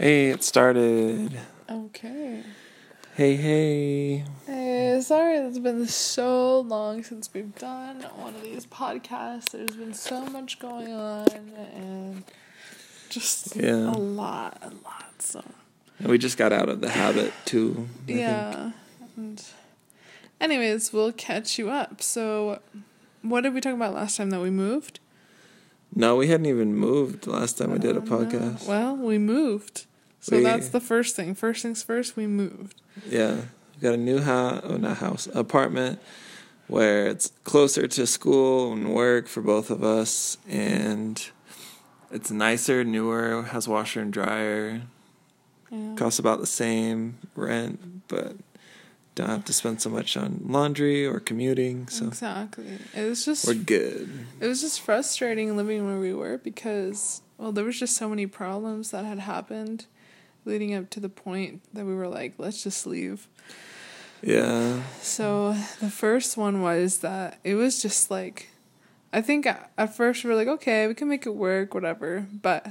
Hey, it started. Okay. Hey, hey. Hey, sorry it's been so long since we've done one of these podcasts. There's been so much going on and just Yeah. a lot, a lot. So And we just got out of the habit too. I think. yeah. And anyways, we'll catch you up. So what did we talk about last time that we moved? No, we hadn't even moved last time we did a podcast. Well, we moved. So We- that's the first thing. First things first, we moved. Yeah. We got a new house, oh, not house, apartment where it's closer to school and work for both of us. And it's nicer, newer, has washer and dryer. Yeah. Costs about the same rent, but don't have to spend so much on laundry or commuting. So Exactly. It was just we're good. It was just frustrating living where we were because, well, there was just so many problems that had happened leading up to the point that we were like, let's just leave. Yeah. So the first one was that it was just like, I think at first we were like, okay, we can make it work, whatever. But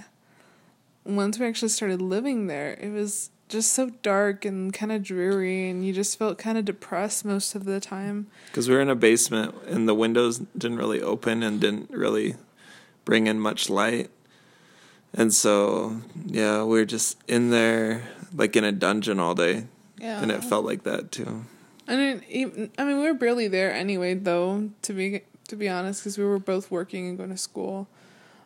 once we actually started living there, it was just so dark and kind of dreary, and you just felt kind of depressed most of the time. Because we were in a basement and the windows didn't really open and didn't really bring in much light. And so, yeah, we were just in there like in a dungeon all day. Yeah. And it felt like that too. I mean, even, I mean, we were barely there anyway, though. To be to be honest, because we were both working and going to school.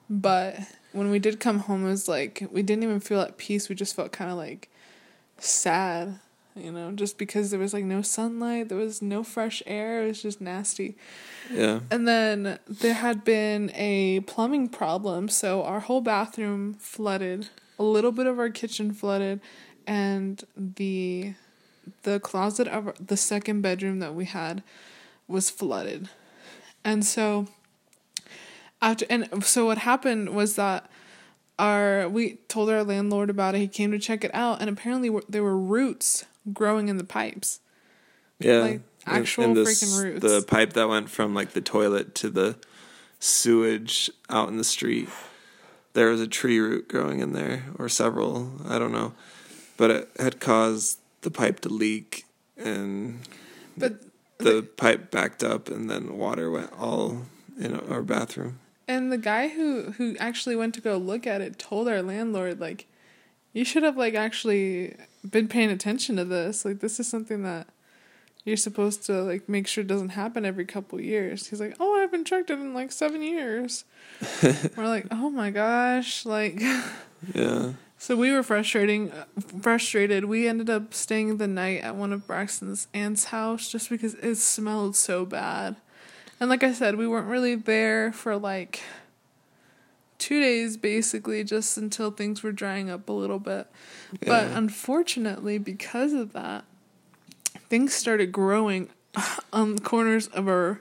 But when we did come home, it was like we didn't even feel at peace. We just felt kind of like sad, you know, just because there was like no sunlight, there was no fresh air. It was just nasty. Yeah. And then there had been a plumbing problem, so our whole bathroom flooded. A little bit of our kitchen flooded, and the the closet of our- the second bedroom that we had was flooded. And so after and so what happened was that our we told our landlord about it. He came to check it out, and apparently there were roots growing in the pipes. Yeah. Like, And- actual and freaking roots. The pipe that went from like the toilet to the sewage out in the street. There was a tree root growing in there, or several. I don't know. But it had caused the pipe to leak and But the pipe backed up and then water went all in our bathroom. And the guy who who actually went to go look at it told our landlord like, you should have like actually been paying attention to this. Like this is something that you're supposed to like make sure doesn't happen every couple years. He's like, oh, I haven't checked it in like seven years. We're like, oh my gosh, like. Yeah. So we were frustrating, frustrated. We ended up staying the night at one of Braxton's aunt's house just because it smelled so bad. And like I said, we weren't really there for like two days basically, just until things were drying up a little bit. But unfortunately, because of that, things started growing on the corners of our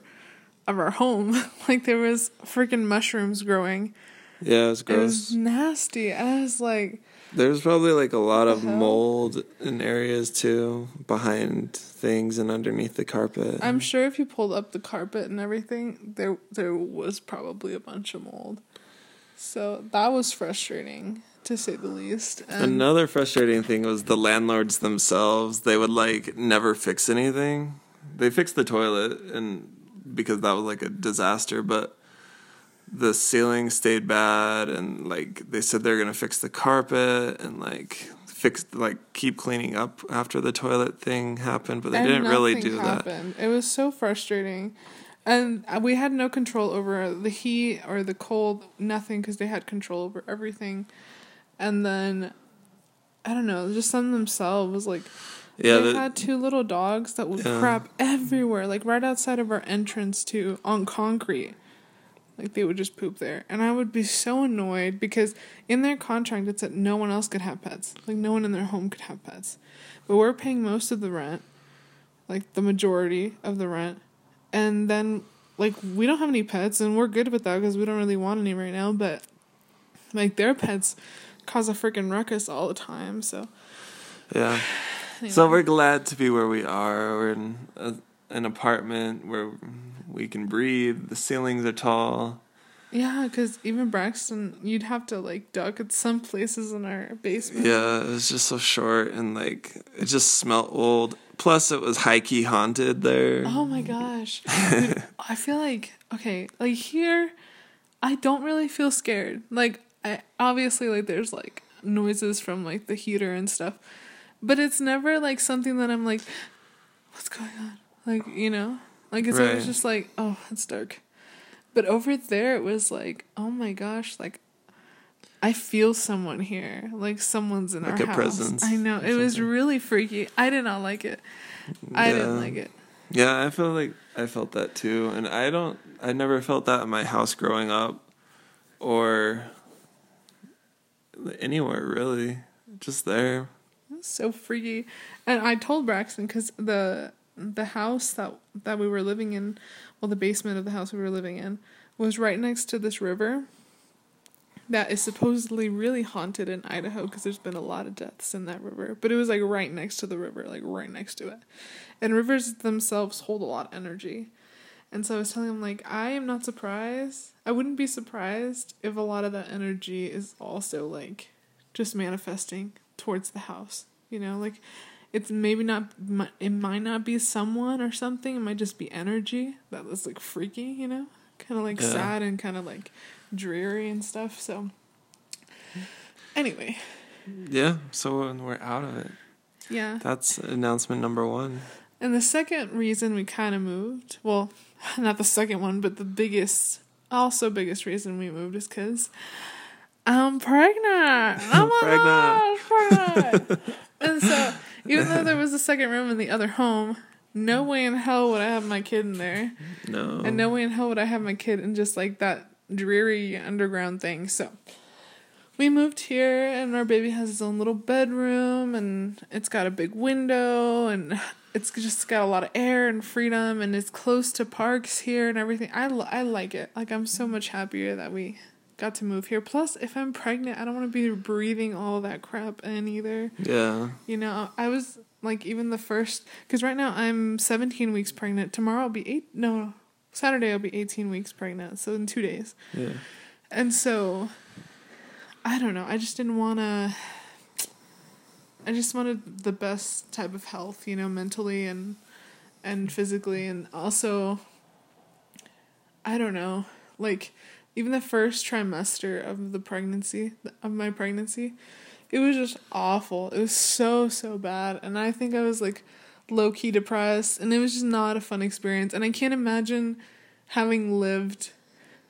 of our home. like there was freaking mushrooms growing. Yeah, it was gross. It was nasty. I was like, There's probably like a lot of hell? mold in areas too, behind things and underneath the carpet. I'm sure if you pulled up the carpet and everything, there there was probably a bunch of mold. So that was frustrating to say the least. And Another frustrating thing was the landlords themselves. They would like never fix anything. They fixed the toilet and because that was like a disaster, but the ceiling stayed bad and like they said they're gonna fix the carpet and like fix like keep cleaning up after the toilet thing happened, but they and didn't really do that. It was so frustrating. And uh, we had no control over the heat or the cold, nothing, because they had control over everything. And then, I don't know, just them themselves, like, Yeah, they the- had two little dogs that would Yeah. crap everywhere, like right outside of our entrance to on concrete. Like they would just poop there, and I would be so annoyed because in their contract it said no one else could have pets. Like no one in their home could have pets, but we're paying most of the rent, like the majority of the rent, and then like we don't have any pets, and we're good with that because we don't really want any right now. But like their pets cause a freaking ruckus all the time, so. Yeah. So we're glad to be where we are. We're in a, an apartment where we can breathe. The ceilings are tall. Yeah, because even Braxton, you'd have to like duck at some places in our basement. Yeah, it was just so short and like it just smelled old. Plus, it was high key haunted there. Oh my gosh. Dude, I feel like okay, like here I don't really feel scared. Like I obviously like there's like noises from like the heater and stuff. But it's never like something that I'm like what's going on? Like, you know? Like it's Right. always just like, oh, it's dark. But over there it was like, oh my gosh, like I feel someone here. Like someone's in Like our a house. presence I know. It was really freaky. I did not like it. I didn't like it. Yeah, I feel like I felt that too, and I don't. I never felt that in my house growing up, or anywhere really. Just there. So freaky. And I told Braxton because the the house that that we were living in, well, the basement of the house we were living in, was right next to this river. That is supposedly really haunted in Idaho because there's been a lot of deaths in that river. But it was like right next to the river, like right next to it. And rivers themselves hold a lot of energy. And so I was telling him, like, I am not surprised. I wouldn't be surprised if a lot of that energy is also, like, just manifesting towards the house. You know, like, it's maybe not, it might not be someone or something. It might just be energy that was, like, freaky, you know? Kind of, like, Yeah. sad and kind of, like, dreary and stuff. So, anyway, Yeah. So when we're out of it, yeah. that's announcement number one. And the second reason we kind of moved, well, not the second one, but the biggest, also biggest reason we moved is because I'm pregnant. My gosh, pregnant. and so, even though there was a second room in the other home, no way in hell would I have my kid in there. No. And no way in hell would I have my kid in just like that dreary underground thing. So we moved here and our baby has his own little bedroom and it's got a big window and it's just got a lot of air and freedom and it's close to parks here and everything. I, I like it. Like I'm so much happier that we got to move here. Plus, if I'm pregnant, I don't want to be breathing all that crap in either. Yeah. You know, I was like even the first because right now I'm 17 weeks pregnant. Tomorrow I'll be eight. No, Saturday I'll be 18 weeks pregnant. So in two days, Yeah. and so I don't know. I just didn't want to. I just wanted the best type of health, you know, mentally and and physically, and also. I don't know, like even the first trimester of the pregnancy of my pregnancy, it was just awful. It was so so bad, and I think I was like low key depressed, and it was just not a fun experience. And I can't imagine having lived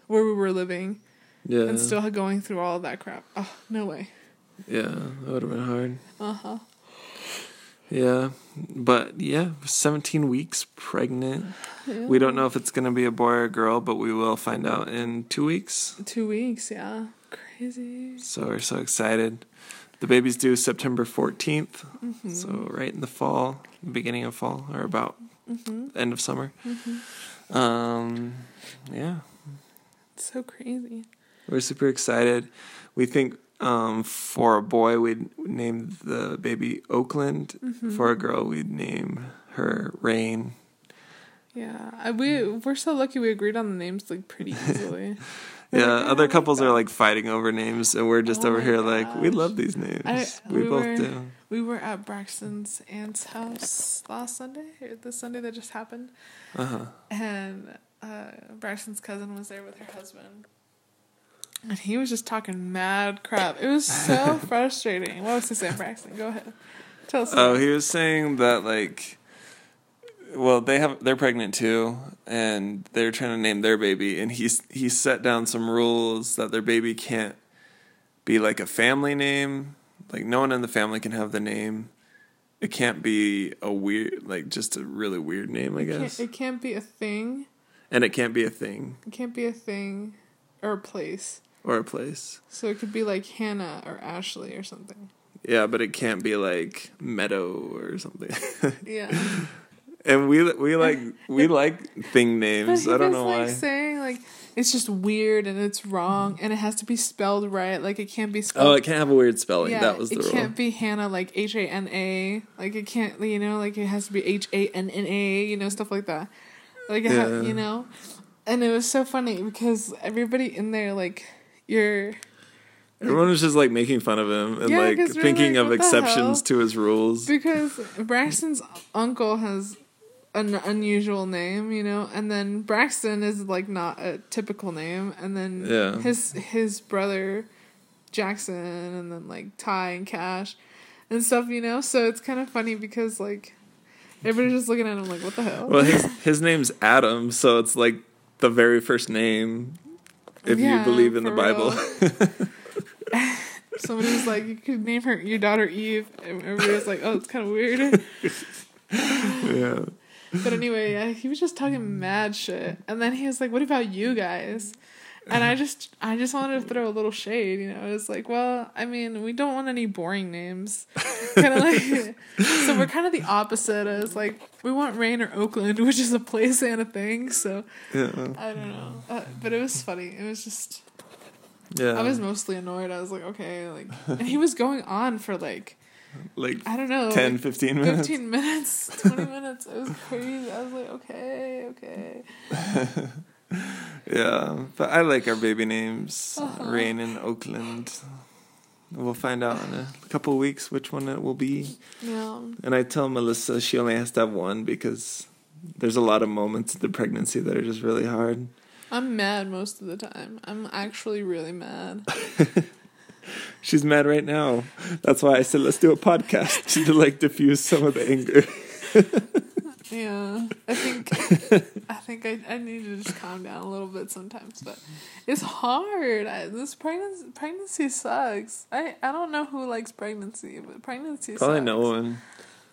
where we were living Yeah. and still going through all of that crap. Oh, no way. Yeah. That would have been hard. Uh huh. Yeah. But yeah, 17 weeks pregnant. We don't know if it's going to be a boy or a girl, but we will find out in two weeks. Two weeks, yeah. Crazy. So we're so excited. The baby's due September 14th. Mm-hmm. So right in the fall, beginning of fall, or about Mm-hmm. end of summer. Um, yeah, So crazy. we're super excited. We think um, for a boy, we'd name the baby Oakland. Mm-hmm. For a girl, we'd name her Rain. Yeah, we we're so lucky we agreed on the names like pretty easily. Yeah, like, other couples that." are like fighting over names, and we're just Oh over here like we love these names. I- we, we both were- do. We were at Braxton's aunt's house last Sunday, or this Sunday that just happened, Uh huh. and uh, Braxton's cousin was there with her husband. And he was just talking mad crap. It was so frustrating. What was he saying, Braxton? Go ahead. Tell us. Oh, he was saying that like, well, they have they're pregnant too, and they're trying to name their baby, and he's he set down some rules that their baby can't be like a family name, like no one in the family can have the name. It can't be a weird, like just a really weird name, I it, guess, can't, it can't be a thing. and it can't be a thing It can't be a thing or a place. Or a place. So it could be like Hannah or Ashley or something. Yeah, but it can't be like Meadow or something. Yeah. and we we like we like thing names. I don't know like why. saying like it's just weird and it's wrong and it has to be spelled right. Like it can't be oh, spelled. Oh, it can't have a weird spelling. yeah, that was the it rule. It can't be Hannah like H A N A. Like it can't, you know, like it has to be H A N N A. You know, stuff like that. Like it ha- you know, and it was so funny because everybody in there like you're Everyone was just like making fun of him and Yeah, like thinking like, of exceptions to his rules. because Braxton's uncle has an unusual name, you know, and then Braxton is like not a typical name, and then Yeah. his his brother Jackson, and then like Ty and Cash and stuff, you know. So it's kind of funny because like everybody's just looking at him like, what the hell? Well, his his name's Adam, so it's like the very first name if Yeah, you believe in the Bible. Somebody was like, you could name her your daughter Eve, and everybody was like, oh, it's kind of weird. yeah. But anyway, yeah, he was just talking mad shit, and then he was like, "What about you guys?" And I just, I just wanted to throw a little shade, you know. I was like, "Well, I mean, we don't want any boring names, kind of like." so we're kind of the opposite. As like, we want Rain or Oakland, which is a place and a thing. So Yeah. I don't know, uh, but it was funny. It was just, Yeah. I was mostly annoyed. I was like, okay, like, and he was going on for like, like I don't know, 10, like, 15 minutes. 15 minutes, 20 minutes. It was crazy. I was like, okay, okay. Yeah, but I like our baby names, Uh-huh. Rain and Oakland. We'll find out in a couple weeks which one it will be. Yeah. And I tell Melissa she only has to have one because there's a lot of moments of the pregnancy that are just really hard. I'm mad most of the time. I'm actually really mad. She's mad right now. That's why I said let's do a podcast to like diffuse some of the anger. Yeah. I think I think I, I need to just calm down a little bit sometimes, but it's hard. I, this pregnancy pregnancy sucks. I I don't know who likes pregnancy, but pregnancy Probably sucks. no one.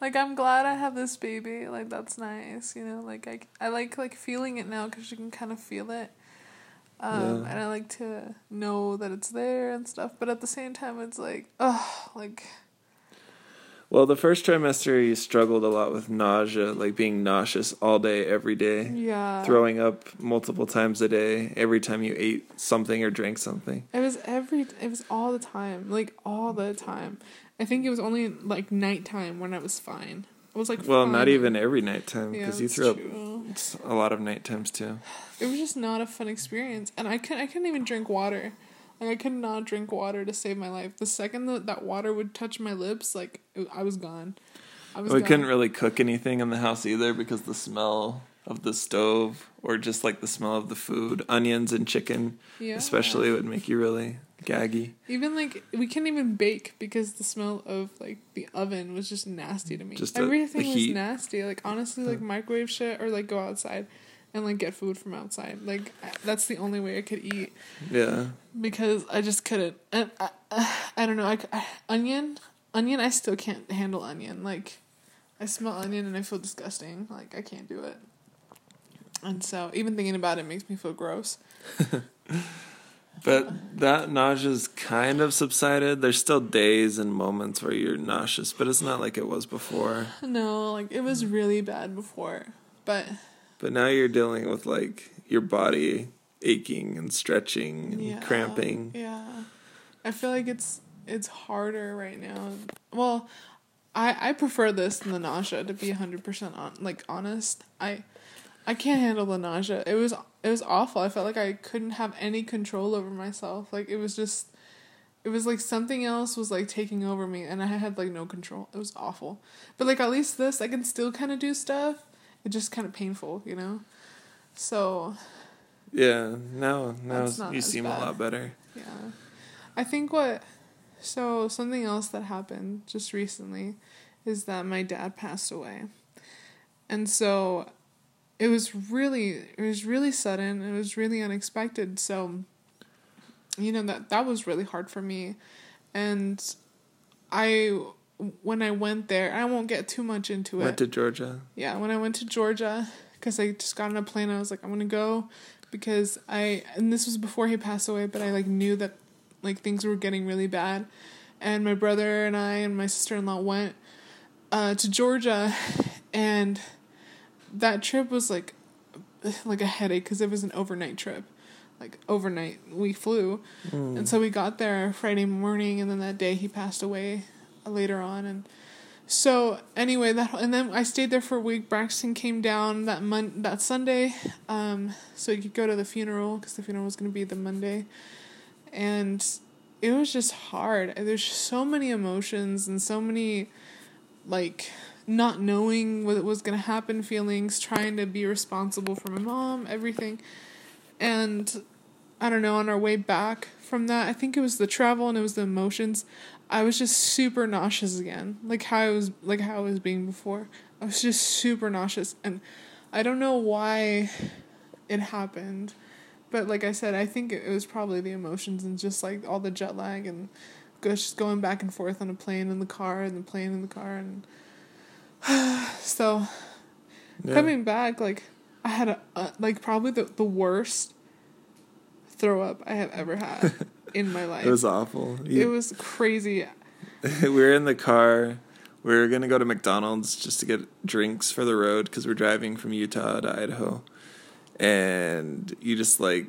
Like I'm glad I have this baby. Like that's nice, you know. Like I, I like like feeling it now because you can kind of feel it. Um, Yeah. and I like to know that it's there and stuff. But at the same time, it's like, oh, like Well, the first trimester you struggled a lot with nausea, like being nauseous all day, every day. yeah. Throwing up multiple times a day, every time you ate something or drank something. It was every. It was all the time, like all the time. I think it was only like nighttime when I was fine. It was like Well, fine. not even every nighttime Yeah, because you that's threw up a lot of night times too. It was just not a fun experience, and I couldn't. I couldn't even drink water. Like I could not drink water to save my life. The second that that water would touch my lips, like it, I was gone. I was. We gone. couldn't really cook anything in the house either because the smell of the stove or just like the smell of the food, onions and chicken, Yeah. especially would make you really gaggy. Even like we couldn't even bake because the smell of like the oven was just nasty to me. Just Everything the was nasty. Like honestly, like microwave shit or like go outside and like get food from outside. Like that's the only way I could eat Yeah. because I just couldn't. And I, I don't know. I, I- onion, onion. I still can't handle onion. Like I smell onion and I feel disgusting. Like I can't do it. And so even thinking about it makes me feel gross. But that nausea's kind of subsided. There's still days and moments where you're nauseous, but it's not like it was before. No, like it was really bad before, but But now you're dealing with like your body aching and stretching and yeah, cramping. Yeah, I feel like it's it's harder right now. Well, I I prefer this than the nausea to be hundred percent on like honest. I I can't handle the nausea. It was it was awful. I felt like I couldn't have any control over myself. Like it was just it was like something else was like taking over me and I had like no control. It was awful. But like at least this I can still kind of do stuff. It's just kind of painful, you know. So, Yeah, now now you seem a lot better. Yeah. I think what so something else that happened just recently is that my dad passed away. And so it was really it was really sudden, it was really unexpected. So you know that that was really hard for me. And I when I went there, I won't get too much into it. Went to Georgia. yeah, when I went to Georgia, because I just got on a plane, I was like, I'm gonna go, because I and this was before he passed away, but I like knew that like things were getting really bad, and my brother and I and my sister in law went uh, to Georgia, and that trip was like like a headache because it was an overnight trip, like overnight we flew, and so we got there Friday morning, and then that day he passed away later on, and So anyway, that and then I stayed there for a week. Braxton came down that mon- that Sunday, um, so he could go to the funeral because the funeral was gonna be the Monday, and it was just hard. There's so many emotions and so many, like, not knowing what was gonna happen, feelings, trying to be responsible for my mom, everything, and I don't know. On our way back from that, I think it was the travel and it was the emotions. I was just super nauseous again, like how I was like how I was being before. I was just super nauseous, and I don't know why it happened, but like I said, I think it was probably the emotions and just like all the jet lag and just going back and forth on a plane in the car and the plane in the car and so Yeah. coming back like I had a, a like probably the the worst throw up I have ever had in my life. It was awful. It was crazy. we were in the car. We were gonna go to McDonald's just to get drinks for the road because we're driving from Utah to Idaho, and you just like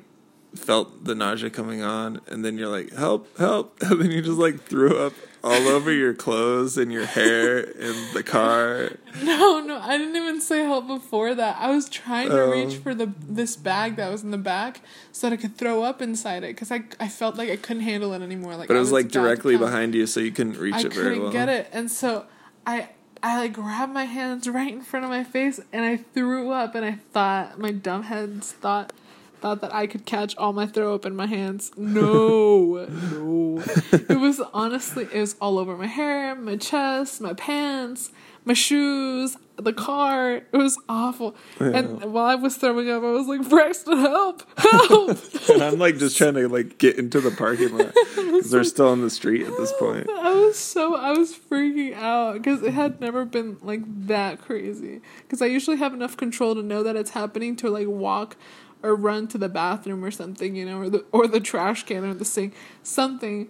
felt the nausea coming on, and then you're like, "Help! Help!" And then you just like threw up all over your clothes and your hair in the car. No, no, I didn't even say help before that. I was trying to Oh. reach for the this bag that was in the back so that I could throw up inside it because I I felt like I couldn't handle it anymore. Like, But it I was like directly behind you, so you couldn't reach I it very couldn't well. get it, and so I I like grabbed my hands right in front of my face and I threw up, and I thought my dumb heads thought thought that I could catch all my throw up in my hands. No, no. It was honestly it was all over my hair, my chest, my pants, my shoes, the car. It was awful. And while I was throwing up, I was like, Braxton, help, help. and I'm like just trying to like get into the parking lot because they're still on the street at this point. I was so I was freaking out because it had never been like that crazy. Because I usually have enough control to know that it's happening to like walk or run to the bathroom or something, you know, or the or the trash can or the sink, something.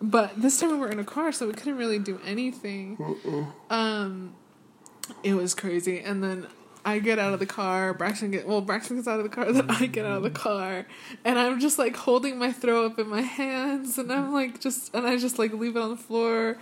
But this time we were in a car, so we couldn't really do anything. Um, it was crazy, and then. I get out of the car. Braxton get well. Braxton gets out of the car. Then I get out of the car, and I'm just like holding my throw up in my hands, and I'm like just, and I just like leave it on the floor,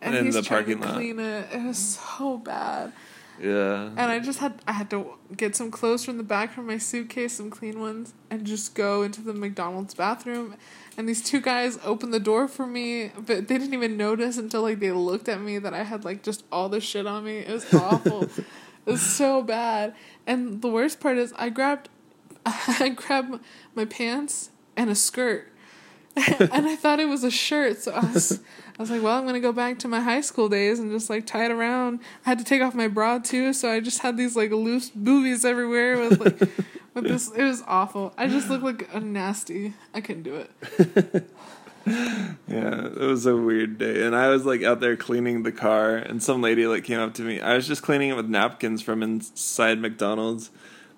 and In he's the trying parking to lot. clean it. It was so bad, Yeah. and I just had I had to get some clothes from the back from my suitcase, some clean ones, and just go into the McDonald's bathroom. And these two guys opened the door for me, but they didn't even notice until like they looked at me that I had like just all this shit on me. It was awful. it was so bad. And the worst part is I grabbed I grabbed my pants and a skirt. and I thought it was a shirt, so I was was like, well, I'm gonna go back to my high school days and just like tie it around. I had to take off my bra too, so I just had these like loose boobies everywhere with like with this. It was awful. I just looked like a nasty. I couldn't do it. Yeah, it was a weird day. And I was like out there cleaning the car and some lady like came up to me. I was just cleaning it with napkins from inside McDonald's.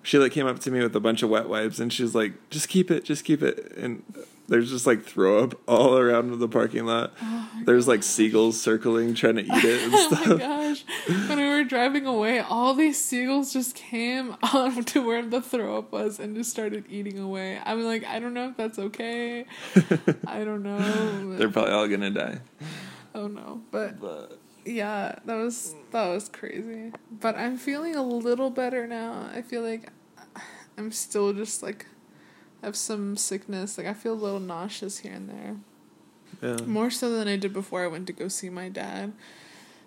She like came up to me with a bunch of wet wipes and she's like, "Just keep it, just keep it." And there's just like throw up all around the parking lot. Oh there's like seagulls circling trying to eat it and Oh my stuff. gosh! When we were driving away, all these seagulls just came on to where the throw up was and just started eating away. I'm like, I don't know if that's okay. I don't know. They're probably all gonna die. oh no, but But yeah, that was that was crazy. But I'm feeling a little better now. I feel like I'm still just like have some sickness. Like I feel a little nauseous here and there. yeah. More so than I did before I went to go see my dad.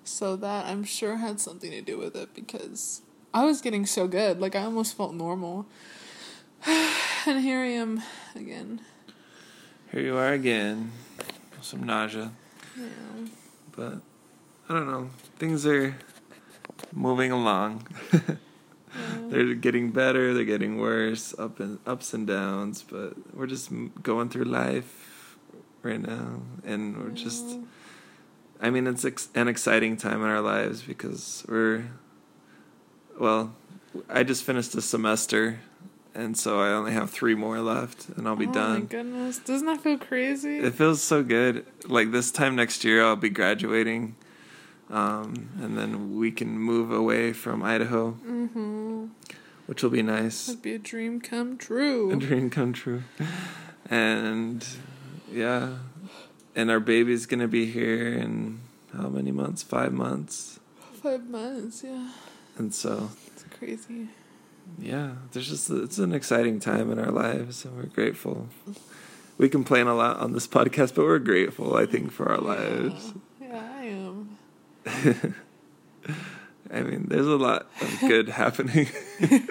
So that I'm sure had something to do with it because I was getting so good. Like I almost felt normal. and here I am again. Here you are again. Some nausea. Yeah. But I don't know. Things are moving along. Mm. they're getting better. They're getting worse. Up and ups and downs. But we're just going through life right now, and we're just. I mean, it's ex- an exciting time in our lives because we're. Well, I just finished a semester, and so I only have three more left, and I'll be oh done. my goodness. Doesn't that feel crazy? It feels so good. Like this time next year, I'll be graduating, um, and then we can move away from Idaho, mm-hmm. which will be nice. That'd be a dream come true. A dream come true. And yeah, and our baby's gonna be here, in how many months? Five months. Five months, yeah. And so, It's crazy. yeah, there's just it's an exciting time in our lives, and we're grateful. We complain a lot on this podcast, but we're grateful. I think for our lives. Yeah, yeah I am. I mean, there's a lot of good happening.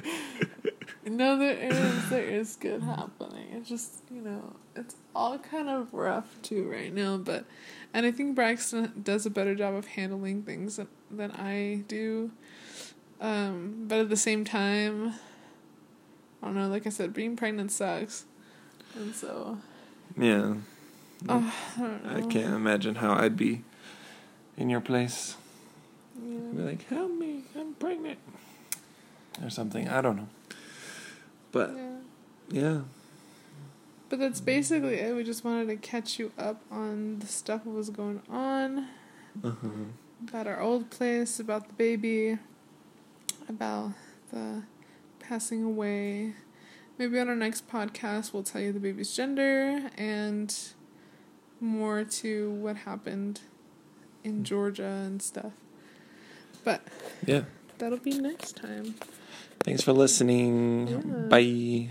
No, there is there is good happening. It's just you know it's all kind of rough too right now, but and I think Braxton does a better job of handling things than, than I do. Um, but at the same time, I don't know. Like I said, being pregnant sucks, and so yeah, oh, I don't know. I can't imagine how I'd be in your place. Yeah. Be like, help me, I'm pregnant, or something. I don't know. But Yeah. yeah, But that's basically it. We just wanted to catch you up on the stuff that was going on. uh-huh. about our old place, about the baby, about the passing away. Maybe on our next podcast, we'll tell you the baby's gender and more to what happened in Georgia and stuff. But yeah. that'll be next time. Thanks for listening. Yeah. Bye.